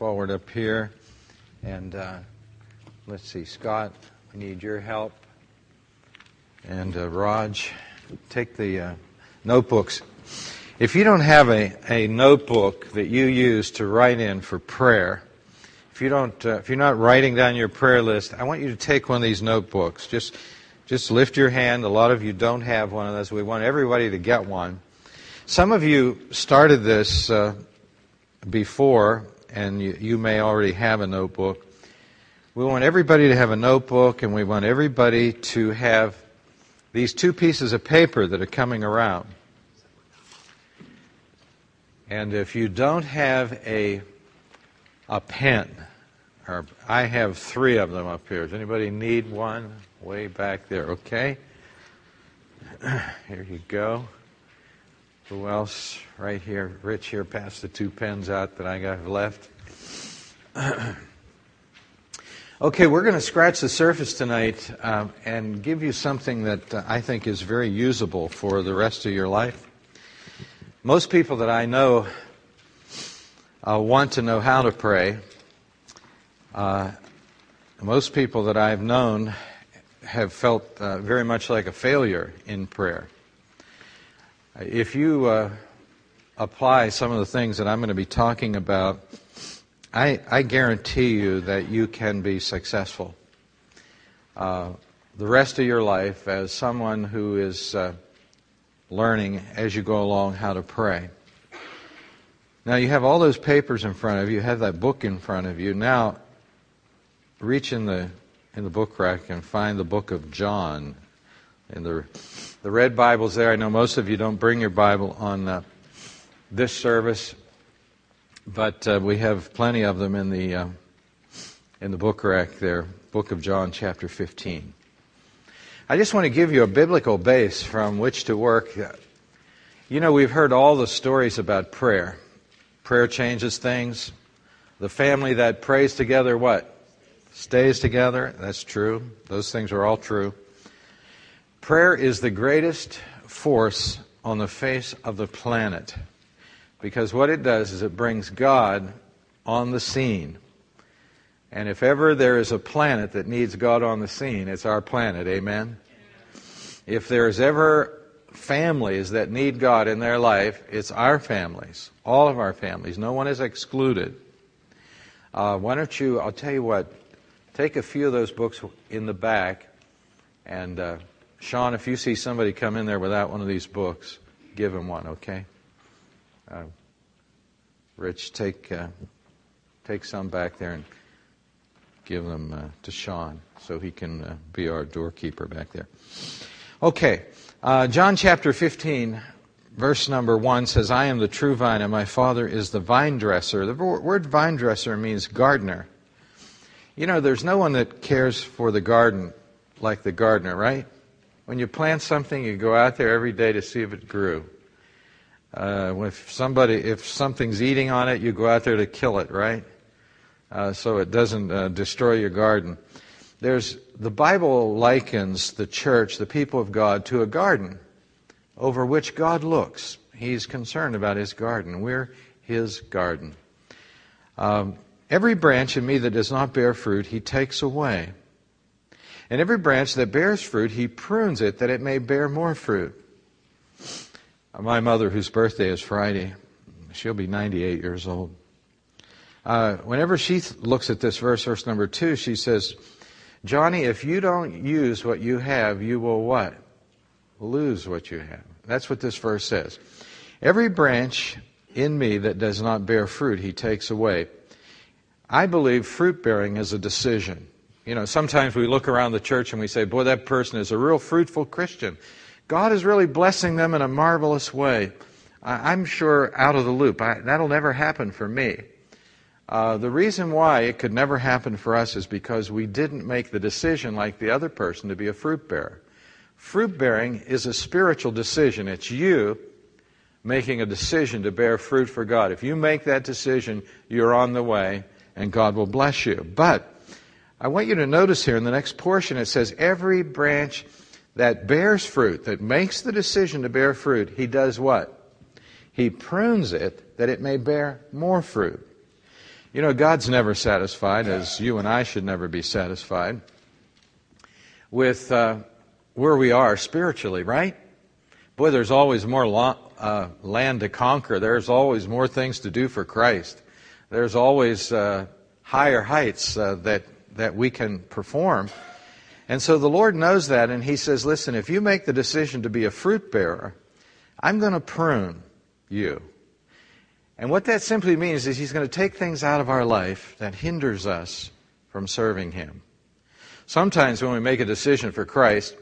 forward up here. And uh, let's see, Scott, we need your help. And uh, Raj, take the uh, notebooks. If you don't have a, a notebook that you use to write in for prayer, if you don't, uh, if you're not writing down your prayer list, I want you to take one of these notebooks. Just, just lift your hand. A lot of you don't have one of those. We want everybody to get one. Some of you started this uh, before, and you, you may already have a notebook. We want everybody to have a notebook, and we want everybody to have these two pieces of paper that are coming around. And if you don't have a, a pen, or I have three of them up here. Does anybody need one? Way back there, okay? Here you go. Who else? Right here. Rich here, pass the two pens out that I got left. okay, we're going to scratch the surface tonight um, and give you something that uh, I think is very usable for the rest of your life. Most people that I know uh, want to know how to pray. Uh, most people that I've known have felt uh, very much like a failure in prayer. If you uh, apply some of the things that I'm going to be talking about, I, I guarantee you that you can be successful. Uh, the rest of your life as someone who is uh, learning as you go along how to pray. Now you have all those papers in front of you, you have that book in front of you. Now reach in the in the book rack and find the book of John. In the the red Bible's there. I know most of you don't bring your Bible on uh, this service, but uh, we have plenty of them in the uh, in the book rack there. Book of John, chapter 15. I just want to give you a biblical base from which to work. You know, we've heard all the stories about prayer. Prayer changes things. The family that prays together, what? Stays together. That's true. Those things are all true. Prayer is the greatest force on the face of the planet because what it does is it brings God on the scene. And if ever there is a planet that needs God on the scene, it's our planet. Amen? If there's ever families that need God in their life, it's our families. All of our families. No one is excluded. Uh, why don't you, I'll tell you what, take a few of those books in the back. And uh, Sean, if you see somebody come in there without one of these books, give them one, okay? Uh, Rich, take, uh, take some back there and give them uh, to Sean so he can uh, be our doorkeeper back there. Okay, uh, John chapter 15, verse number 1 says, I am the true vine and my Father is the vine dresser. The word vine dresser means gardener. You know, there's no one that cares for the garden like the gardener, right? When you plant something, you go out there every day to see if it grew. Uh, if somebody, if something's eating on it, you go out there to kill it, right? uh, so it doesn't uh, destroy your garden. There's, the Bible likens the church, the people of God, to a garden over which God looks. He's concerned about his garden. We're his garden. Um, every branch in me that does not bear fruit, he takes away. And every branch that bears fruit, he prunes it that it may bear more fruit. My mother, whose birthday is Friday, she'll be 98 years old. Uh, whenever she looks at this verse, verse number two, she says, Johnny, if you don't use what you have, you will what? Lose what you have. That's what this verse says. Every branch in me that does not bear fruit, he takes away. I believe fruit bearing is a decision. You know, sometimes we look around the church and we say, boy, that person is a real fruitful Christian. God is really blessing them in a marvelous way. I'm sure out of the loop. I, that'll never happen for me. Uh, the reason why it could never happen for us is because we didn't make the decision like the other person to be a fruit bearer. Fruit bearing is a spiritual decision. It's you making a decision to bear fruit for God. If you make that decision, you're on the way and God will bless you. But I want you to notice here in the next portion it says, every branch that bears fruit, that makes the decision to bear fruit, he does what? He prunes it that it may bear more fruit. You know, God's never satisfied, as you and I should never be satisfied, with uh, where we are spiritually, right? Boy, there's always more lo- uh, land to conquer. There's always more things to do for Christ. There's always uh, higher heights uh, that, that we can perform. And so the Lord knows that, and He says, Listen, if you make the decision to be a fruit bearer, I'm going to prune you. And what that simply means is he's going to take things out of our life that hinders us from serving him. Sometimes when we make a decision for Christ,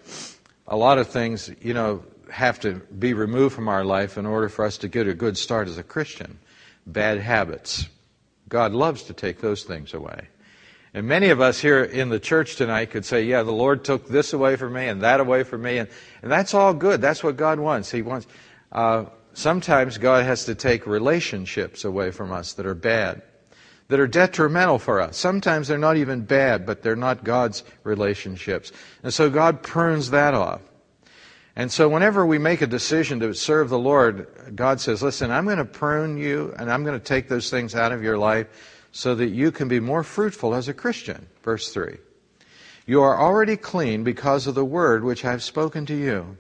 a lot of things, you know, have to be removed from our life in order for us to get a good start as a Christian. Bad habits. God loves to take those things away. And many of us here in the church tonight could say, yeah, the Lord took this away from me and that away from me. And, and that's all good. That's what God wants. He wants, uh, Sometimes God has to take relationships away from us that are bad, that are detrimental for us. Sometimes they're not even bad, but they're not God's relationships. And so God prunes that off. And so whenever we make a decision to serve the Lord, God says, listen, I'm going to prune you and I'm going to take those things out of your life so that you can be more fruitful as a Christian. Verse 3. You are already clean because of the word which I have spoken to you.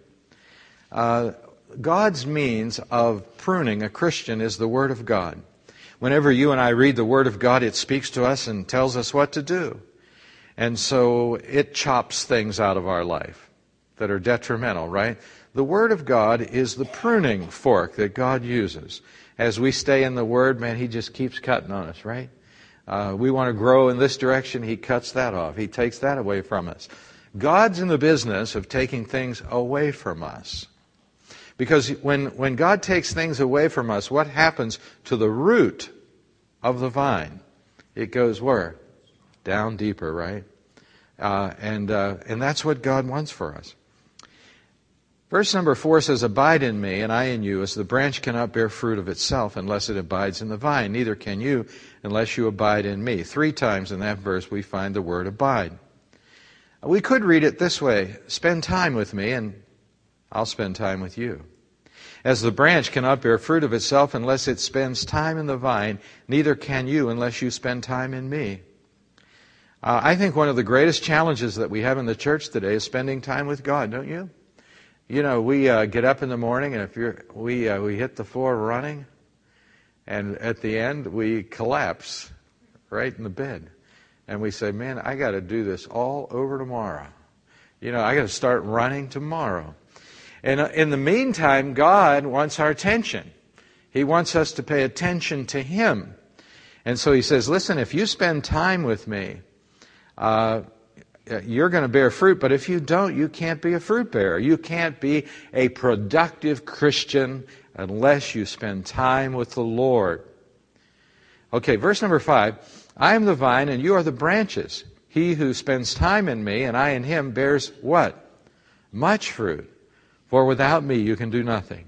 Uh, God's means of pruning a Christian is the Word of God. Whenever you and I read the Word of God, it speaks to us and tells us what to do. And so it chops things out of our life that are detrimental, right? The Word of God is the pruning fork that God uses. As we stay in the Word, man, He just keeps cutting on us, right? Uh, we want to grow in this direction, He cuts that off. He takes that away from us. God's in the business of taking things away from us. Because when, when God takes things away from us, what happens to the root of the vine? It goes where? Down deeper, right? Uh, and, uh, and that's what God wants for us. Verse number four says, Abide in me, and I in you, as the branch cannot bear fruit of itself unless it abides in the vine. Neither can you unless you abide in me. Three times in that verse we find the word abide. We could read it this way Spend time with me, and I'll spend time with you. As the branch cannot bear fruit of itself unless it spends time in the vine, neither can you unless you spend time in me. Uh, I think one of the greatest challenges that we have in the church today is spending time with God, don't you? You know, we uh, get up in the morning, and if you're, we uh, we hit the floor running, and at the end we collapse right in the bed, and we say, "Man, I got to do this all over tomorrow." You know, I got to start running tomorrow. And uh, in the meantime, God wants our attention. He wants us to pay attention to Him. And so He says, listen, if you spend time with me, uh, Uh, you're going to bear fruit, but if you don't, you can't be a fruit bearer. You can't be a productive Christian unless you spend time with the Lord. Okay, verse number five. I am the vine and you are the branches. He who spends time in me and I in him bears what? Much fruit. For without me, you can do nothing.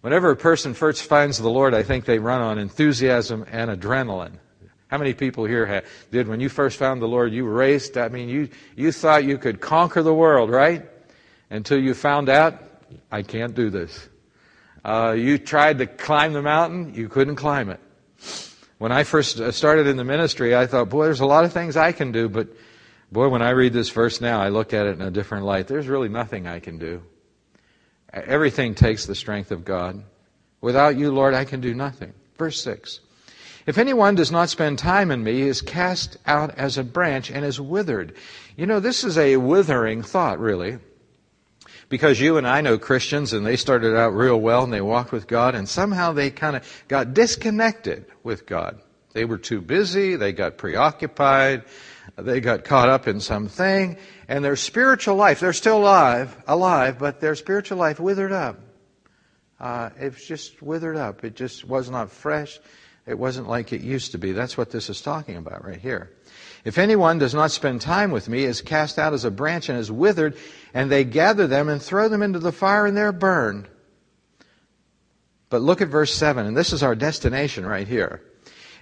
Whenever a person first finds the Lord, I think they run on enthusiasm and adrenaline. How many people here did when you first found the Lord, you raced? I mean, you, you thought you could conquer the world, right? Until you found out, I can't do this. Uh, you tried to climb the mountain, you couldn't climb it. When I first uh, started in the ministry, I thought, boy, there's a lot of things I can do, but boy, when I read this verse now, I look at it in a different light. There's really nothing I can do. Everything takes the strength of God. Without you, Lord, I can do nothing. Verse 6. If anyone does not spend time in me, he is cast out as a branch and is withered. You know, this is a withering thought, really. Because you and I know Christians and they started out real well and they walked with God and somehow they kind of got disconnected with God. They were too busy, they got preoccupied, they got caught up in something, and their spiritual life, they're still alive, alive, but their spiritual life withered up. Uh, it's just withered up. It just was not fresh. It wasn't like it used to be. That's what this is talking about right here. If anyone does not spend time with me, is cast out as a branch and is withered, and they gather them and throw them into the fire and they're burned. But look at verse 7, and this is our destination right here.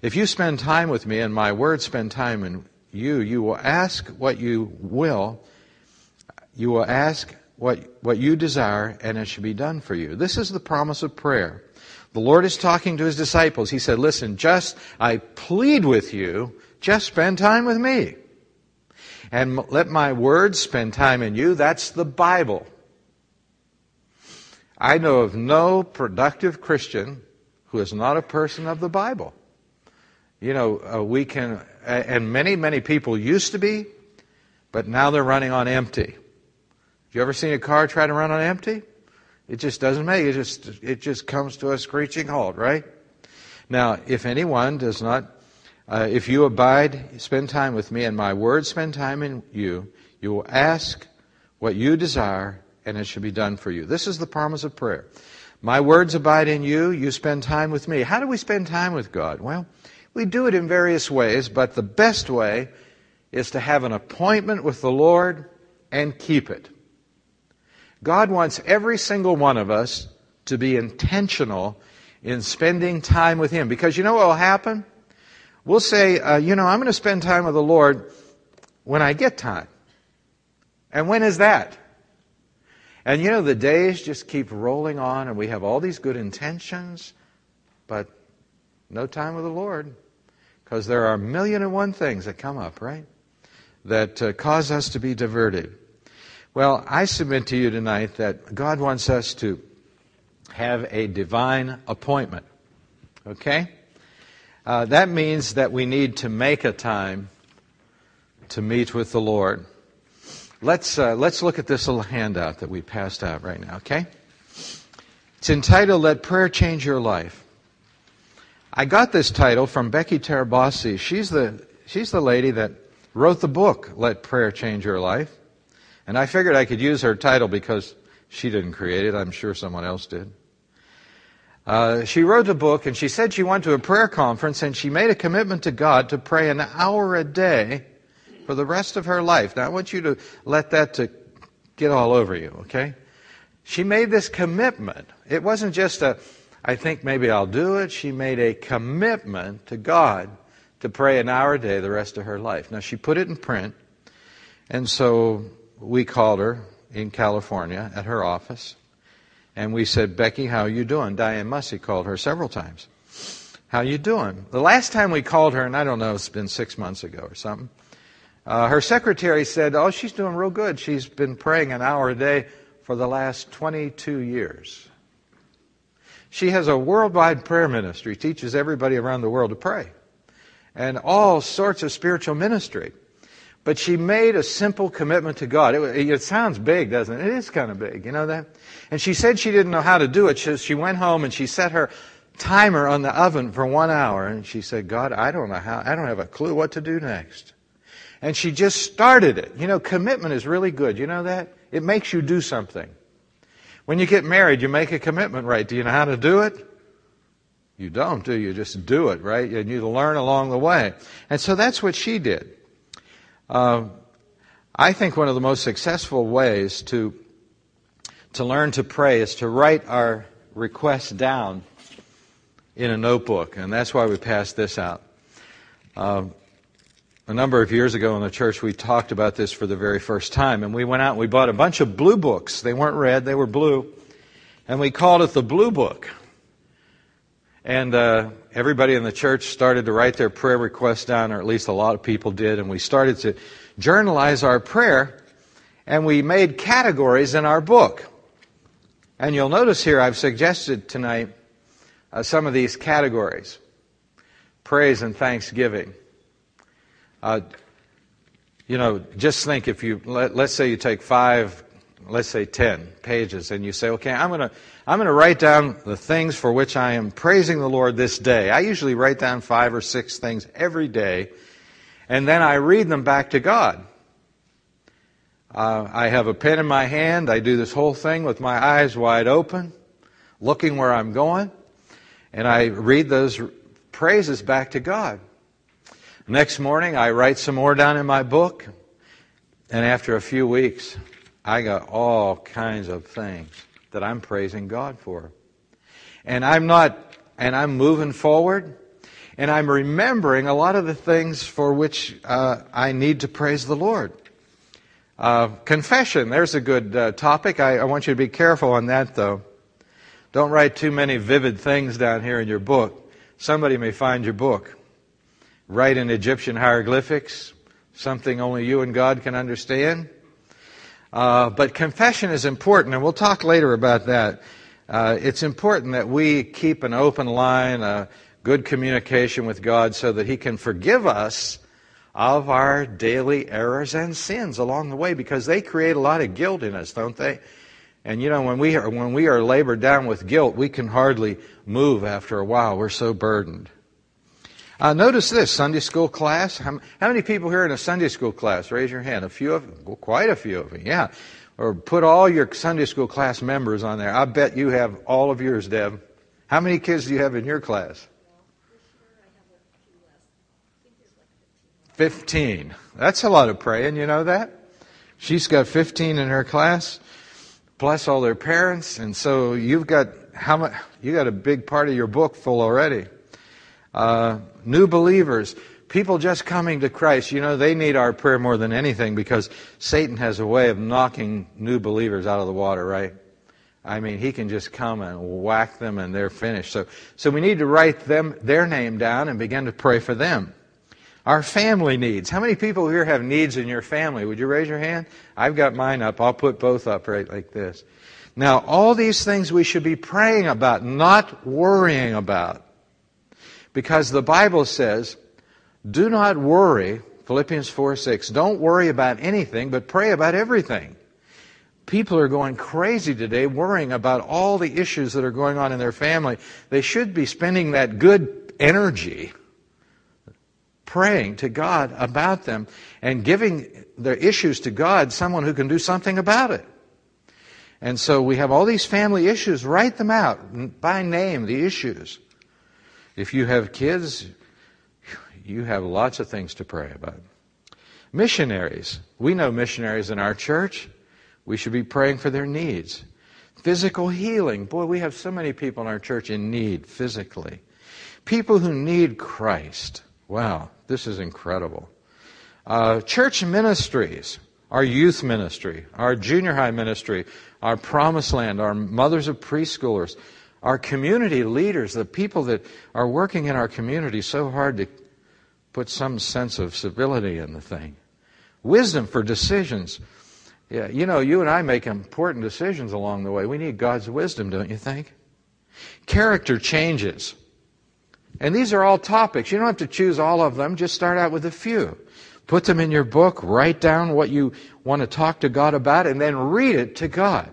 If you spend time with me and my words spend time in, you, you will ask what you will. You will ask what, what you desire, and it shall be done for you. This is the promise of prayer. The Lord is talking to his disciples. He said, Listen, just, I plead with you, just spend time with me. And let my words spend time in you. That's the Bible. I know of no productive Christian who is not a person of the Bible. You know, uh, we can, and many, many people used to be, but now they're running on empty. Have you ever seen a car try to run on empty? It just doesn't make it. Just it just comes to a screeching halt, right? Now, if anyone does not, uh, if you abide, spend time with me, and my words spend time in you, you will ask what you desire, and it shall be done for you. This is the promise of prayer. My words abide in you. You spend time with me. How do we spend time with God? Well, we do it in various ways, but the best way is to have an appointment with the Lord and keep it. God wants every single one of us to be intentional in spending time with Him. Because you know what will happen? We'll say, uh, you know, I'm going to spend time with the Lord when I get time. And when is that? And you know, the days just keep rolling on, and we have all these good intentions, but no time with the Lord. Because there are a million and one things that come up, right? That uh, cause us to be diverted. Well, I submit to you tonight that God wants us to have a divine appointment. Okay? Uh, that means that we need to make a time to meet with the Lord. Let's, uh, let's look at this little handout that we passed out right now, okay? It's entitled Let Prayer Change Your Life. I got this title from Becky Tirabassi. She's the, she's the lady that wrote the book, Let Prayer Change Your Life. And I figured I could use her title because she didn't create it. I'm sure someone else did. Uh, she wrote a book and she said she went to a prayer conference and she made a commitment to God to pray an hour a day for the rest of her life. Now I want you to let that to get all over you, okay? She made this commitment. It wasn't just a, I think maybe I'll do it. She made a commitment to God to pray an hour a day the rest of her life. Now she put it in print. And so we called her in California at her office, and we said, Becky, how you doing? Diane Mussey called her several times. How you doing? The last time we called her, and I don't know, it's been six months ago or something, uh, her secretary said, oh, she's doing real good. She's been praying an hour a day for the last 22 years. She has a worldwide prayer ministry, teaches everybody around the world to pray, and all sorts of spiritual ministry. But she made a simple commitment to God. It, it, sounds big, doesn't it? It is kind of big, you know that? And she said she didn't know how to do it. She, she went home and she set her timer on the oven for one hour. And she said, God, I don't know how, I don't have a clue what to do next. And she just started it. You know, commitment is really good. You know that? It makes you do something. When you get married, you make a commitment, right? Do you know how to do it? You don't, do you? Just do it, right? And you learn along the way. And so that's what she did. Uh, I think one of the most successful ways to to learn to pray is to write our requests down in a notebook, and that's why we passed this out. Uh, a number of years ago in the church, we talked about this for the very first time, and we went out and we bought a bunch of blue books. They weren't red; they were blue, and we called it the Blue Book. And uh, everybody in the church started to write their prayer requests down, or at least a lot of people did, and we started to journalize our prayer, and we made categories in our book. And you'll notice here I've suggested tonight uh, some of these categories praise and thanksgiving. Uh, you know, just think if you, let, let's say you take five, let's say ten pages, and you say, okay, I'm going to I'm going to write down the things for which I am praising the Lord this day. I usually write down five or six things every day, and then I read them back to God. Uh, I have a pen in my hand. I do this whole thing with my eyes wide open, looking where I'm going, and I read those praises back to God. Next morning, I write some more down in my book, and after a few weeks, I got all kinds of things that I'm praising God for. And I'm not, and I'm moving forward, and I'm remembering a lot of the things for which uh, I need to praise the Lord. Uh, confession, there's a good uh, topic. I, I want you to be careful on that, though. Don't write too many vivid things down here in your book. Somebody may find your book. Write in Egyptian hieroglyphics, something only you and God can understand. Uh, but confession is important, and we'll talk later about that. Uh, it's important that we keep an open line, a good communication with God, so that He can forgive us of our daily errors and sins along the way, because they create a lot of guilt in us, don't they? And you know, when we are, when we are labored down with guilt, we can hardly move after a while. We're so burdened. Uh, notice this Sunday school class. How, how, many people here in a Sunday school class? Raise your hand. A few of well, quite a few of you. Yeah. Or put all your Sunday school class members on there. I bet you have all of yours, Deb. How many kids do you have in your class? Fifteen. That's a lot of praying. You know that? She's got fifteen in her class plus all their parents, and so you've got how much? You got a big part of your book full already. Uh, new believers, people just coming to Christ, you know, they need our prayer more than anything because Satan has a way of knocking new believers out of the water, right? I mean, he can just come and whack them and they're finished. So, so we need to write them, their name down and begin to pray for them. Our family needs. How many people here have needs in your family? Would you raise your hand? I've got mine up. I'll put both up right like this. Now, all these things we should be praying about, not worrying about. Because the Bible says, do not worry, Philippians 4 6, don't worry about anything, but pray about everything. People are going crazy today worrying about all the issues that are going on in their family. They should be spending that good energy praying to God about them and giving their issues to God, someone who can do something about it. And so we have all these family issues. Write them out by name, the issues. If you have kids, you have lots of things to pray about. Missionaries. We know missionaries in our church. We should be praying for their needs. Physical healing. Boy, we have so many people in our church in need physically. People who need Christ. Wow. This is incredible. Uh, church ministries, our youth ministry, our junior high ministry, our promised land, our mothers of preschoolers, our community leaders, the people that are working in our community so hard to put some sense of civility in the thing. Wisdom for decisions. Yeah, you know, you and I make important decisions along the way. We need God's wisdom, don't you think? Character changes. And these are all topics. You don't have to choose all of them, just start out with a few. Put them in your book, write down what you want to talk to God about, and then read it to God.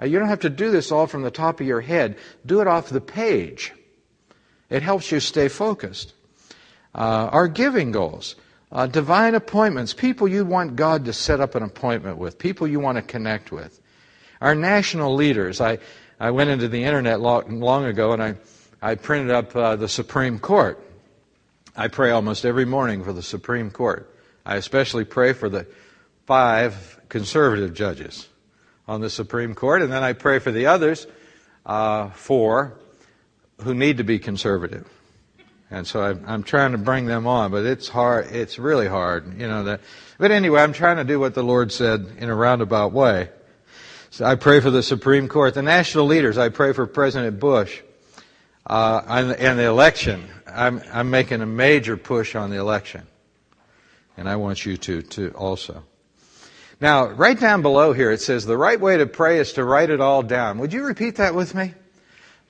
Uh, you don't have to do this all from the top of your head. Do it off the page. It helps you stay focused. Uh, our giving goals, uh, divine appointments, people you want God to set up an appointment with, people you want to connect with. Our national leaders. I, I went into the internet long, long ago and I I printed up uh, the Supreme Court. I pray almost every morning for the Supreme Court. I especially pray for the five conservative judges on the Supreme Court, and then I pray for the others uh, four who need to be conservative. And so I'm, I'm, trying to bring them on, but it's hard. It's really hard, you know. That, but anyway, I'm trying to do what the Lord said in a roundabout way. So I pray for the Supreme Court, the national leaders. I pray for President Bush uh, and, the election. I'm, I'm making a major push on the election. And I want you to, to also. Now, right down below here, it says the right way to pray is to write it all down. Would you repeat that with me?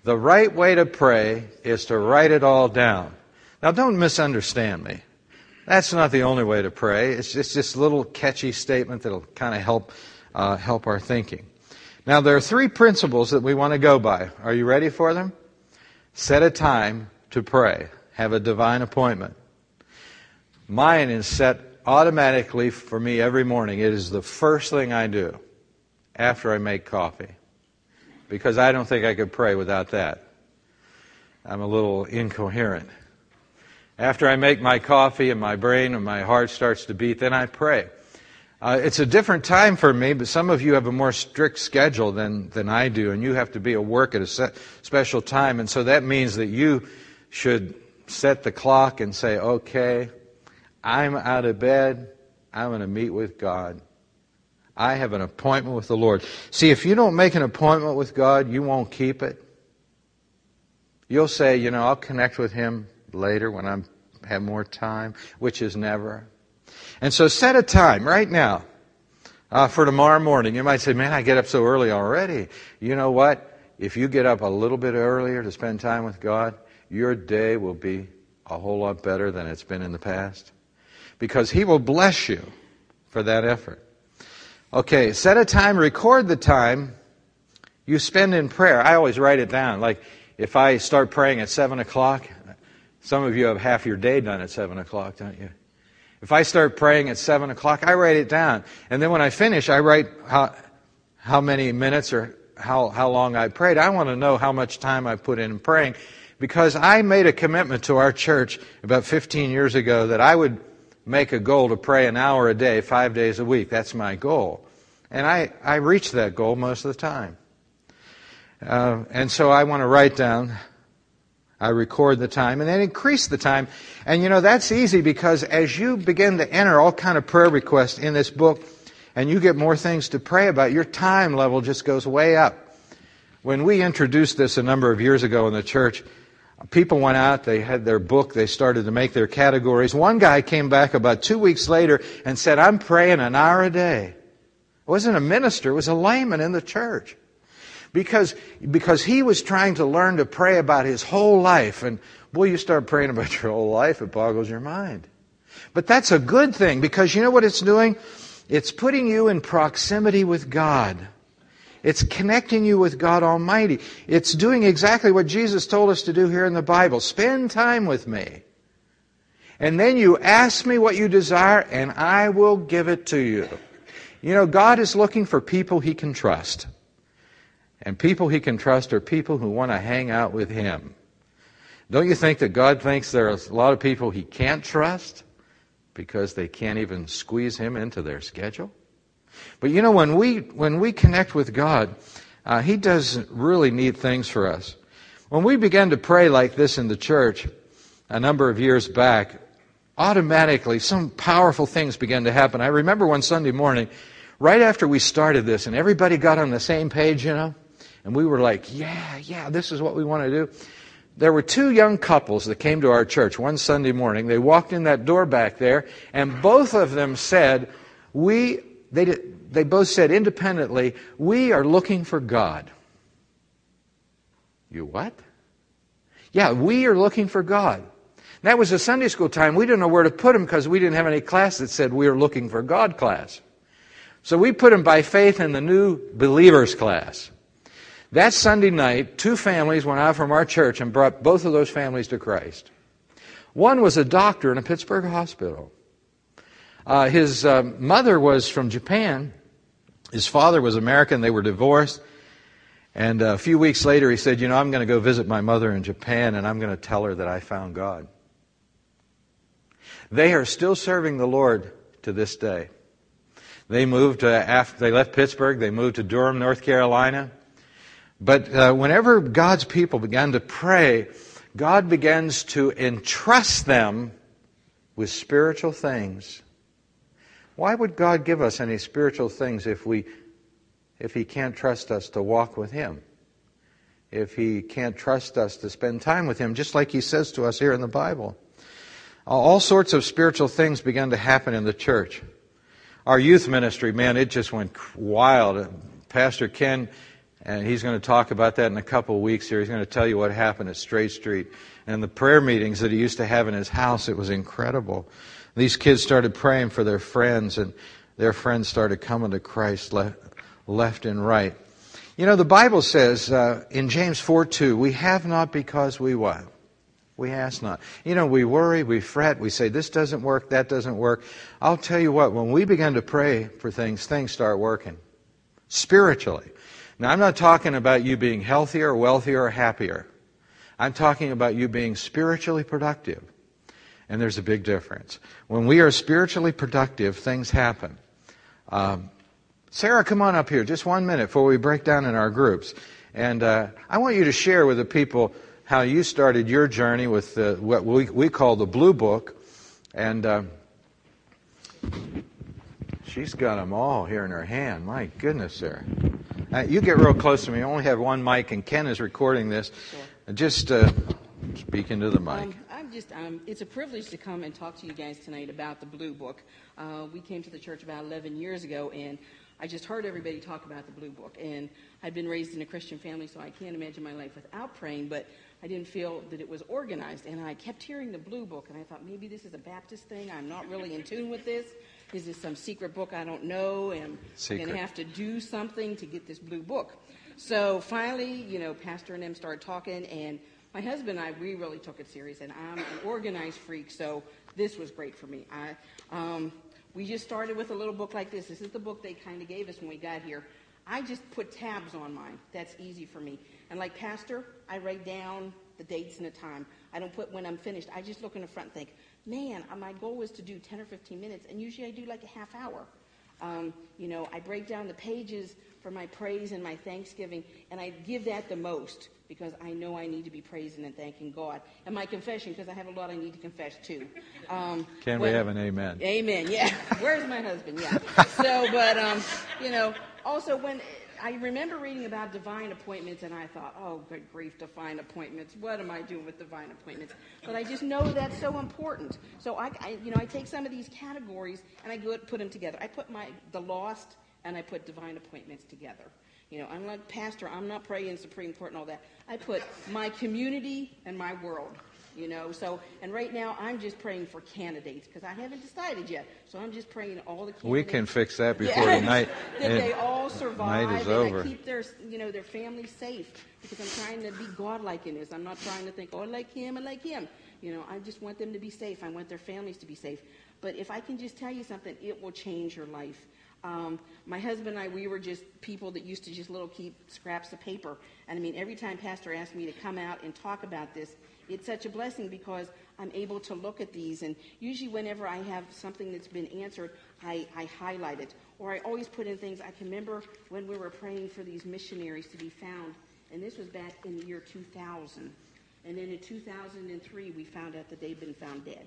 The right way to pray is to write it all down. Now, don't misunderstand me. That's not the only way to pray. It's just this little catchy statement that'll kind of help uh, help our thinking. Now, there are three principles that we want to go by. Are you ready for them? Set a time to pray. Have a divine appointment. Mine is set automatically for me every morning. It is the first thing I do after I make coffee. Because I don't think I could pray without that. I'm a little incoherent. After I make my coffee and my brain and my heart starts to beat, then I pray. Uh, it's a different time for me, but some of you have a more strict schedule than, than I do, and you have to be at work at a set, special time. And so that means that you should set the clock and say, okay, I'm out of bed. I'm going to meet with God. I have an appointment with the Lord. See, if you don't make an appointment with God, you won't keep it. You'll say, you know, I'll connect with Him later when I have more time, which is never. And so set a time right now uh, for tomorrow morning. You might say, man, I get up so early already. You know what? If you get up a little bit earlier to spend time with God, your day will be a whole lot better than it's been in the past. Because He will bless you for that effort. Okay, set a time, record the time you spend in prayer. I always write it down. Like, if I start praying at 7 o'clock, some of you have half your day done at 7 o'clock, don't you? If I start praying at 7 o'clock, I write it down. And then when I finish, I write how, how many minutes or how, how long I prayed. I want to know how much time I put in praying because I made a commitment to our church about 15 years ago that I would make a goal to pray an hour a day, five days a week. That's my goal. And I, I reach that goal most of the time. Uh, and so I want to write down, I record the time, and then increase the time. And you know, that's easy because as you begin to enter all kind of prayer requests in this book, and you get more things to pray about, your time level just goes way up. When we introduced this a number of years ago in the church, people went out, they had their book, they started to make their categories. One guy came back about two weeks later and said, I'm praying an hour a day. It wasn't a minister, it was a layman in the church. Because, because he was trying to learn to pray about his whole life. And boy, you start praying about your whole life, it boggles your mind. But that's a good thing because you know what it's doing? It's putting you in proximity with God. It's connecting you with God Almighty. It's doing exactly what Jesus told us to do here in the Bible. Spend time with me. And then you ask me what you desire, and I will give it to you. You know, God is looking for people he can trust. And people he can trust are people who want to hang out with him. Don't you think that God thinks there are a lot of people he can't trust because they can't even squeeze him into their schedule? But you know, when we, when we connect with God, uh, he does really neat things for us. When we began to pray like this in the church a number of years back, automatically some powerful things began to happen. I remember one Sunday morning, right after we started this, and everybody got on the same page, you know, and we were like, yeah, yeah, this is what we want to do. There were two young couples that came to our church one Sunday morning. They walked in that door back there, and both of them said, We, they, they both said independently, we are looking for God. You what? Yeah, we are looking for God. That was a Sunday school time. We didn't know where to put them because we didn't have any class that said we are looking for God class. So we put them by faith in the new believers class. That Sunday night, two families went out from our church and brought both of those families to Christ. One was a doctor in a Pittsburgh hospital. Uh, his uh, mother was from Japan. His father was American. They were divorced. And a few weeks later, he said, You know, I'm going to go visit my mother in Japan and I'm going to tell her that I found God. They are still serving the Lord to this day. They moved, uh, after they left Pittsburgh, they moved to Durham, North Carolina. But uh, whenever God's people began to pray, God begins to entrust them with spiritual things. Why would God give us any spiritual things if we if he can't trust us to walk with him? If he can't trust us to spend time with him just like he says to us here in the Bible. All sorts of spiritual things began to happen in the church. Our youth ministry, man, it just went wild. Pastor Ken and he's going to talk about that in a couple of weeks here. He's going to tell you what happened at Straight Street. And the prayer meetings that he used to have in his house, it was incredible. These kids started praying for their friends, and their friends started coming to Christ left, left and right. You know, the Bible says uh, in James 4 2, we have not because we what? We ask not. You know, we worry, we fret, we say this doesn't work, that doesn't work. I'll tell you what, when we begin to pray for things, things start working. Spiritually. Now, I'm not talking about you being healthier, wealthier, or happier. I'm talking about you being spiritually productive. And there's a big difference. When we are spiritually productive, things happen. Um, Sarah, come on up here just one minute before we break down in our groups. And uh, I want you to share with the people how you started your journey with the, what we, we call the Blue Book. And uh, She's got them all here in her hand. My goodness, Sarah. Uh, you get real close to me. I only have one mic, and Ken is recording this. Sure. Just uh, speak into the mic. Um, I'm just, um, it's a privilege to come and talk to you guys tonight about the Blue Book. Uh, we came to the church about 11 years ago, and I just heard everybody talk about the Blue Book. And I've been raised in a Christian family, so I can't imagine my life without praying, but I didn't feel that it was organized. And I kept hearing the Blue Book, and I thought maybe this is a Baptist thing. I'm not really in tune with this. Is this some secret book I don't know? And I'm going to have to do something to get this Blue Book. So finally, you know, Pastor and them started talking, and my husband and I, we really took it serious. And I'm an organized freak, so this was great for me. I, um, we just started with a little book like this. This is the book they kind of gave us when we got here. I just put tabs on mine. That's easy for me. And like Pastor, I write down the dates and the time. I don't put when I'm finished. I just look in the front and think, man, uh, my goal was to do 10 or 15 minutes, and usually I do like a half hour. Um, you know, I break down the pages for my praise and my thanksgiving, and I give that the most because I know I need to be praising and thanking God. And my confession, because I have a lot I need to confess too. Um, Can we have an amen? Amen, yeah. Where's my husband? Yeah. So, but, um, you know, also when I remember reading about divine appointments, and I thought, oh, good grief, divine appointments. What am I doing with divine appointments? But I just know that's so important. So I, I you know, I take some of these categories and I put them together. I put my the lost and I put divine appointments together. You know, I'm like pastor. I'm not praying Supreme Court and all that. I put my community and my world you know. So, and right now I'm just praying for candidates because I haven't decided yet. So I'm just praying all the candidates. We can fix that before yeah, the night. that they all survive night is and over. I keep their, you know, their family safe because I'm trying to be godlike in this. I'm not trying to think, oh, I like him, I like him. You know, I just want them to be safe. I want their families to be safe. But if I can just tell you something, it will change your life. Um, my husband and I, we were just people that used to just little keep scraps of paper. And I mean, every time Pastor asked me to come out and talk about this, it's such a blessing because I'm able to look at these. And usually, whenever I have something that's been answered, I, I highlight it. Or I always put in things. I can remember when we were praying for these missionaries to be found, and this was back in the year 2000. And then in 2003, we found out that they'd been found dead.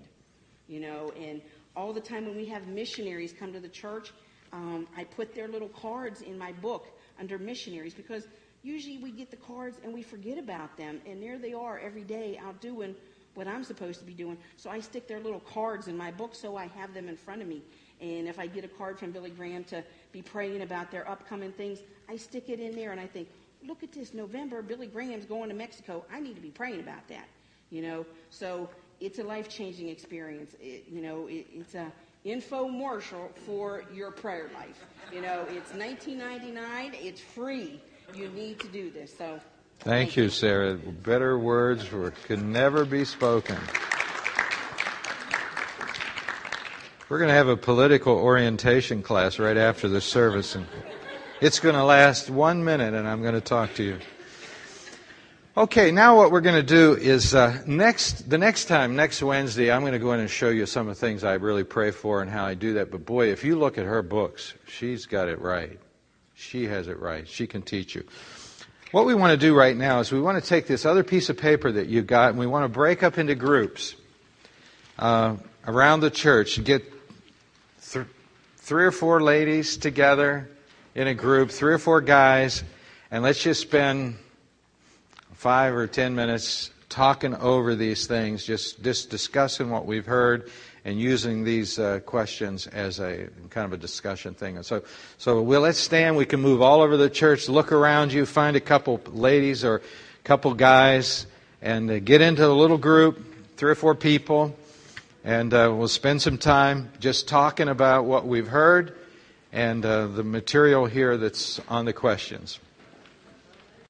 You know, and all the time when we have missionaries come to the church, um, I put their little cards in my book under missionaries because usually we get the cards and we forget about them. And there they are every day out doing what I'm supposed to be doing. So I stick their little cards in my book so I have them in front of me. And if I get a card from Billy Graham to be praying about their upcoming things, I stick it in there and I think, look at this, November, Billy Graham's going to Mexico. I need to be praying about that. You know, so it's a life changing experience. It, you know, it, it's a infomercial for your prayer life. You know, it's 19.99. It's free you need to do this. So. Thank, thank you, Sarah. Better words were, could never be spoken. We're going to have a political orientation class right after the service, and it's going to last one minute, and I'm going to talk to you. Okay, now what we're going to do is uh, next the next time, next Wednesday, I'm going to go in and show you some of the things I really pray for and how I do that. But boy, if you look at her books, she's got it right. She has it right. She can teach you. What we want to do right now is we want to take this other piece of paper that you got and we want to break up into groups uh, around the church. Get th- three or four ladies together in a group, three or four guys, and let's just spend five or ten minutes talking over these things, just, just discussing what we've heard and using these uh, questions as a kind of a discussion thing. And so, so well, let's stand. We can move all over the church, look around you, find a couple ladies or a couple guys, and uh, get into a little group, three or four people, and uh, we'll spend some time just talking about what we've heard and uh, the material here that's on the questions.